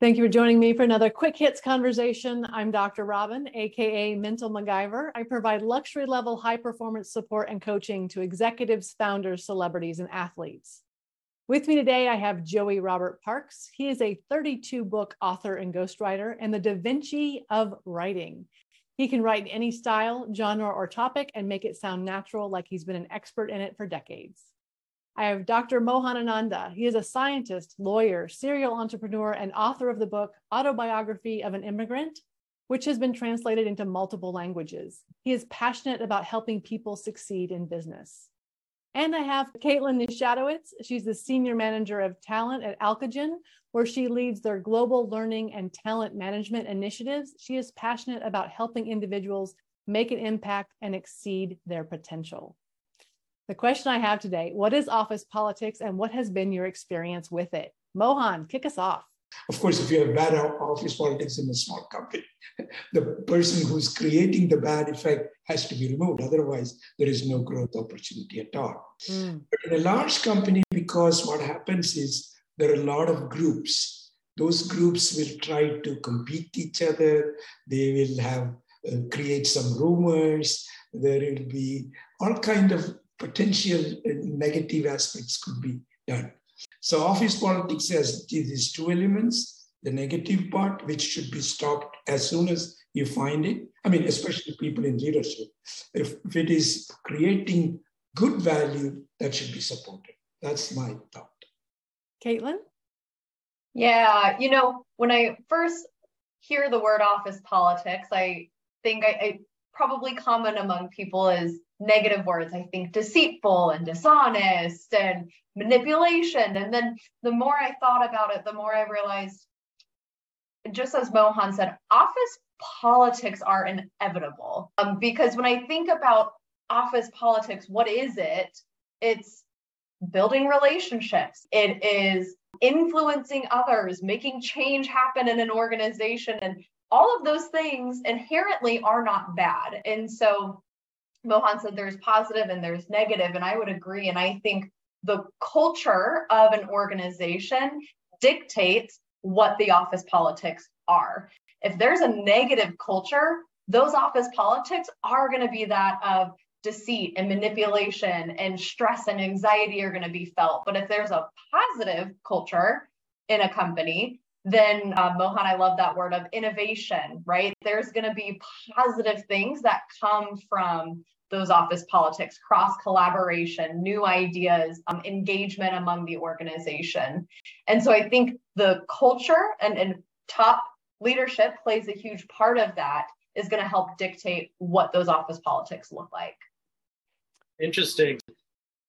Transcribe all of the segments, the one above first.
Thank you for joining me for another quick hits conversation. I'm Dr. Robin, AKA Mental MacGyver. I provide luxury level high performance support and coaching to executives, founders, celebrities, and athletes. With me today, I have Joey Robert Parks. He is a 32 book author and ghostwriter and the Da Vinci of writing. He can write in any style, genre, or topic and make it sound natural like he's been an expert in it for decades. I have Dr. Mohan Ananda. He is a scientist, lawyer, serial entrepreneur, and author of the book Autobiography of an Immigrant, which has been translated into multiple languages. He is passionate about helping people succeed in business. And I have Kaitlyn Niechwiadowicz. She's the senior manager of talent at Alcogen, where she leads their global learning and talent management initiatives. She is passionate about helping individuals make an impact and exceed their potential. The question I have today what is office politics and what has been your experience with it? Mohan, kick us off. Of course, if you have bad office politics in a small company, the person who's creating the bad effect has to be removed. Otherwise, there is no growth opportunity at all. Mm. But in a large company, because what happens is there are a lot of groups. Those groups will try to compete each other. They will have uh, create some rumors. There will be all kind of potential negative aspects could be done. So office politics has these two elements, the negative part, which should be stopped as soon as you find it. I mean, especially people in leadership. If, if it is creating good value, that should be supported. That's my thought. Kaitlyn? Yeah, you know, when I first hear the word office politics, I think I, I probably common among people is negative words. I think deceitful and dishonest and manipulation. And then the more I thought about it, the more I realized, just as Mohan said, office politics are inevitable. Um, because when I think about office politics, what is it? It's building relationships, it is influencing others, making change happen in an organization. And all of those things inherently are not bad. And so Mohan said there's positive and there's negative, and I would agree. And I think the culture of an organization dictates what the office politics are. If there's a negative culture, those office politics are going to be that of deceit and manipulation and stress and anxiety are going to be felt. But if there's a positive culture in a company, then uh, Mohan, I love that word of innovation, right? There's going to be positive things that come from those office politics, cross collaboration, new ideas, um, engagement among the organization. And so I think the culture and, and top leadership plays a huge part of that is going to help dictate what those office politics look like. Interesting.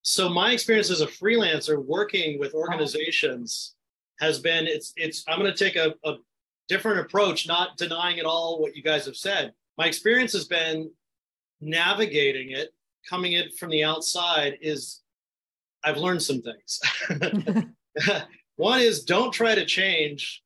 So my experience as a freelancer working with organizations has been it's it's I'm going to take a, a different approach, not denying at all what you guys have said. My experience has been navigating it, coming in from the outside is I've learned some things. One is don't try to change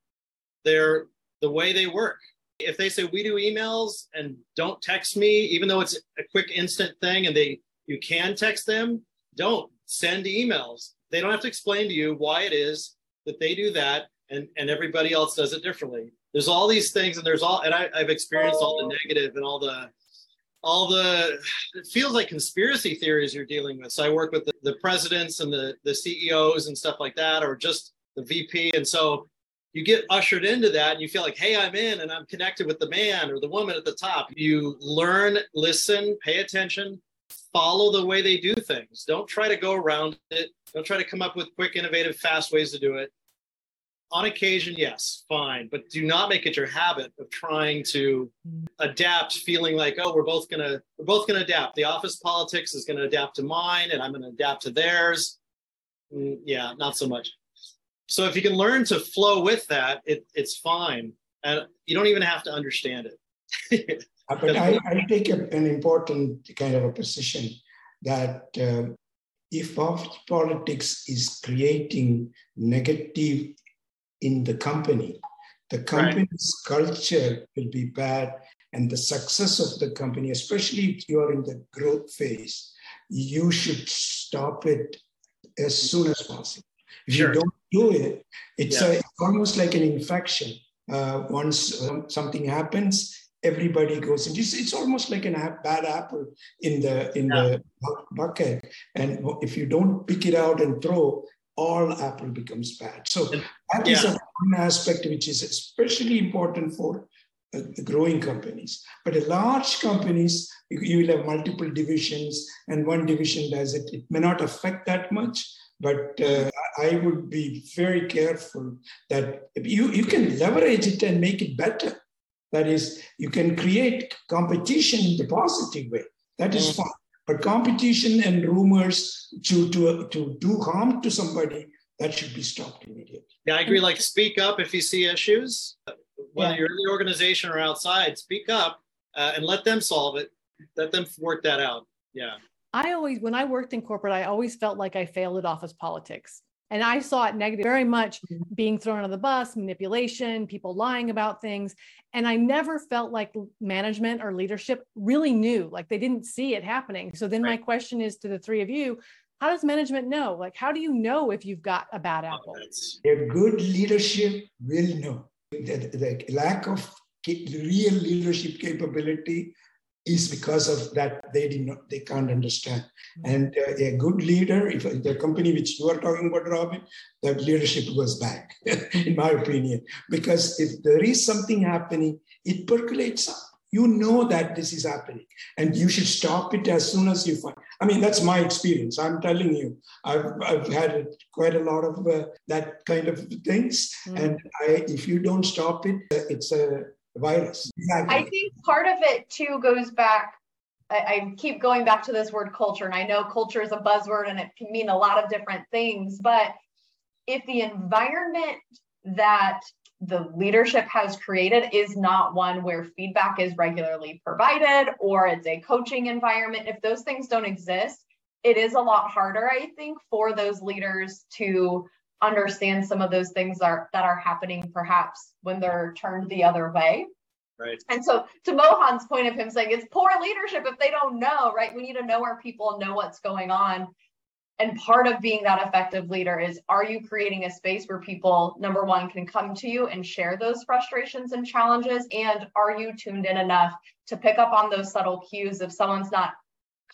their the way they work. If they say we do emails and don't text me, even though it's a quick instant thing and they you can text them, don't send emails. They don't have to explain to you why it is that they do that and, and everybody else does it differently. There's all these things and there's all and I, I've experienced all the oh. negative and all the all the it feels like conspiracy theories you're dealing with. So I work with the, the presidents and the, the CEOs and stuff like that, or just the VP. And so you get ushered into that and you feel like, hey, I'm in and I'm connected with the man or the woman at the top. You learn, listen, pay attention, follow the way they do things. Don't try to go around it. Don't try to come up with quick, innovative, fast ways to do it. On occasion, yes, fine, but do not make it your habit of trying to adapt, feeling like, oh, we're both gonna we're both gonna adapt. The office politics is gonna adapt to mine, and I'm gonna adapt to theirs. Mm, yeah, not so much. So if you can learn to flow with that, it, it's fine, and you don't even have to understand it. Uh, but I, I take a, an important kind of a position that uh, if politics is creating negative in the company, the company's right. culture will be bad and the success of the company, especially if you are in the growth phase, you should stop it as soon as possible. If sure. you don't do it, it's yeah. a almost like an infection. Uh, once um, something happens, everybody goes into it's, it's almost like an app, bad apple in the in yeah. the bucket. And if you don't pick it out and throw, all apple becomes bad. So that yeah. is a one aspect which is especially important for uh, the growing companies. But a large companies, you, you will have multiple divisions, and one division does it. It may not affect that much, but uh, I would be very careful that you, you can leverage it and make it better. That is, you can create competition in the positive way. That is mm. fine. But competition and rumors to, to, to do harm to somebody, that should be stopped immediately. Yeah, I agree. Like, speak up if you see issues, whether yeah. you're in the organization or outside, speak up uh, and let them solve it. Let them work that out. Yeah. I always, when I worked in corporate, I always felt like I failed at office politics. And I saw it negative, very much mm-hmm. being thrown on the bus, manipulation, people lying about things. And I never felt like management or leadership really knew, like they didn't see it happening. So then right. my question is to the three of you how does management know? Like, how do you know if you've got a bad apple? A good leadership will know. The, the lack of real leadership capability is because of that they did not they can't understand. Mm-hmm. and uh, a good leader if the company which you are talking about robin that leadership goes back in my opinion. Because if there is something happening it percolates up. You know that this is happening and you should stop it as soon as you find i mean that's my experience. I'm telling you i've, I've had quite a lot of uh, that kind of things. Mm. and I, if you don't stop it uh, it's a virus. Exactly. I think part of it too goes back. I, I keep going back to this word culture, and I know culture is a buzzword and it can mean a lot of different things. But if the environment that the leadership has created is not one where feedback is regularly provided or it's a coaching environment, if those things don't exist, it is a lot harder, I think, for those leaders to understand some of those things are that are happening perhaps when they're turned the other way. Right. And so to Mohan's point of him saying it's poor leadership if they don't know, right? We need to know our people know what's going on. And part of being that effective leader is are you creating a space where people, number one, can come to you and share those frustrations and challenges? And are you tuned in enough to pick up on those subtle cues if someone's not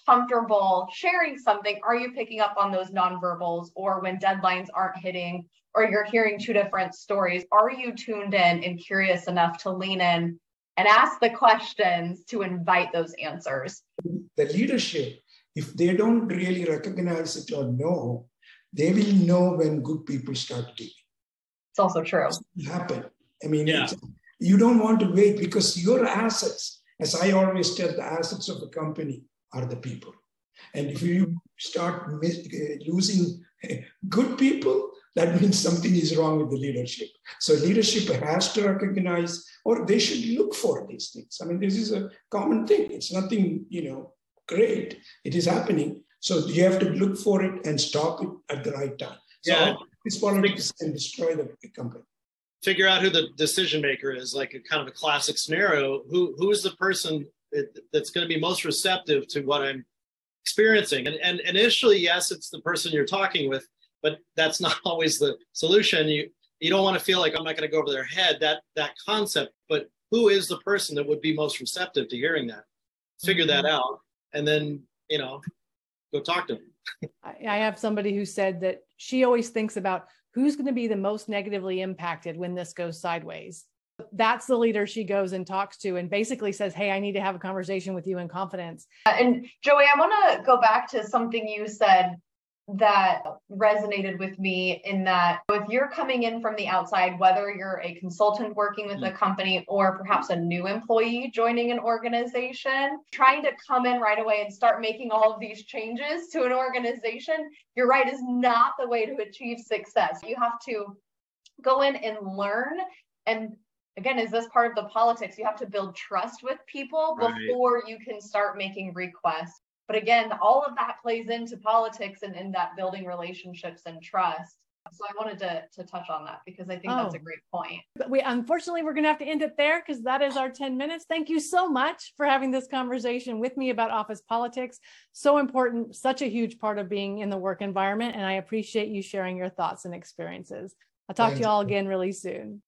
comfortable sharing something, are you picking up on those nonverbals or when deadlines aren't hitting or you're hearing two different stories? Are you tuned in and curious enough to lean in and ask the questions to invite those answers? The leadership, if they don't really recognize it or know, they will know when good people start leaving. It's also true. It happen. I mean, yeah. you don't want to wait because your assets, as I always tell the assets of a company, are the people. And if you start uh, losing good people, that means something is wrong with the leadership. So leadership has to recognize, or they should look for these things. I mean, this is a common thing. It's nothing, you know, great. It is happening. So you have to look for it and stop it at the right time. So yeah. this politics can destroy the company. Figure out who the decision maker is, like a kind of a classic scenario. Who who is the person that's going to be most receptive to what I'm experiencing. And, and, initially, yes, it's the person you're talking with, but that's not always the solution. You you don't want to feel like I'm not going to go over their head. That that concept, but who is the person that would be most receptive to hearing that? Figure mm-hmm. that out, and then you know, go talk to them. I have somebody who said that she always thinks about who's going to be the most negatively impacted when this goes sideways that's the leader she goes and talks to and basically says, Hey, I need to have a conversation with you in confidence. Uh, and Joey, I want to go back to something you said that resonated with me in that if you're coming in from the outside, whether you're a consultant working with a mm. company or perhaps a new employee joining an organization, trying to come in right away and start making all of these changes to an organization, you're right, is not the way to achieve success. You have to go in and learn and again, is this part of the politics? You have to build trust with people right. before you can start making requests. But again, all of that plays into politics and in that building relationships and trust. So I wanted to, to touch on that because I think oh. that's a oh. great point. But we unfortunately we're gonna have to end it there because that is our 10 minutes. Thank you so much for having this conversation with me about office politics. So important, such a huge part of being in the work environment. And I appreciate you sharing your thoughts and experiences. I'll talk Thanks. to you all again really soon.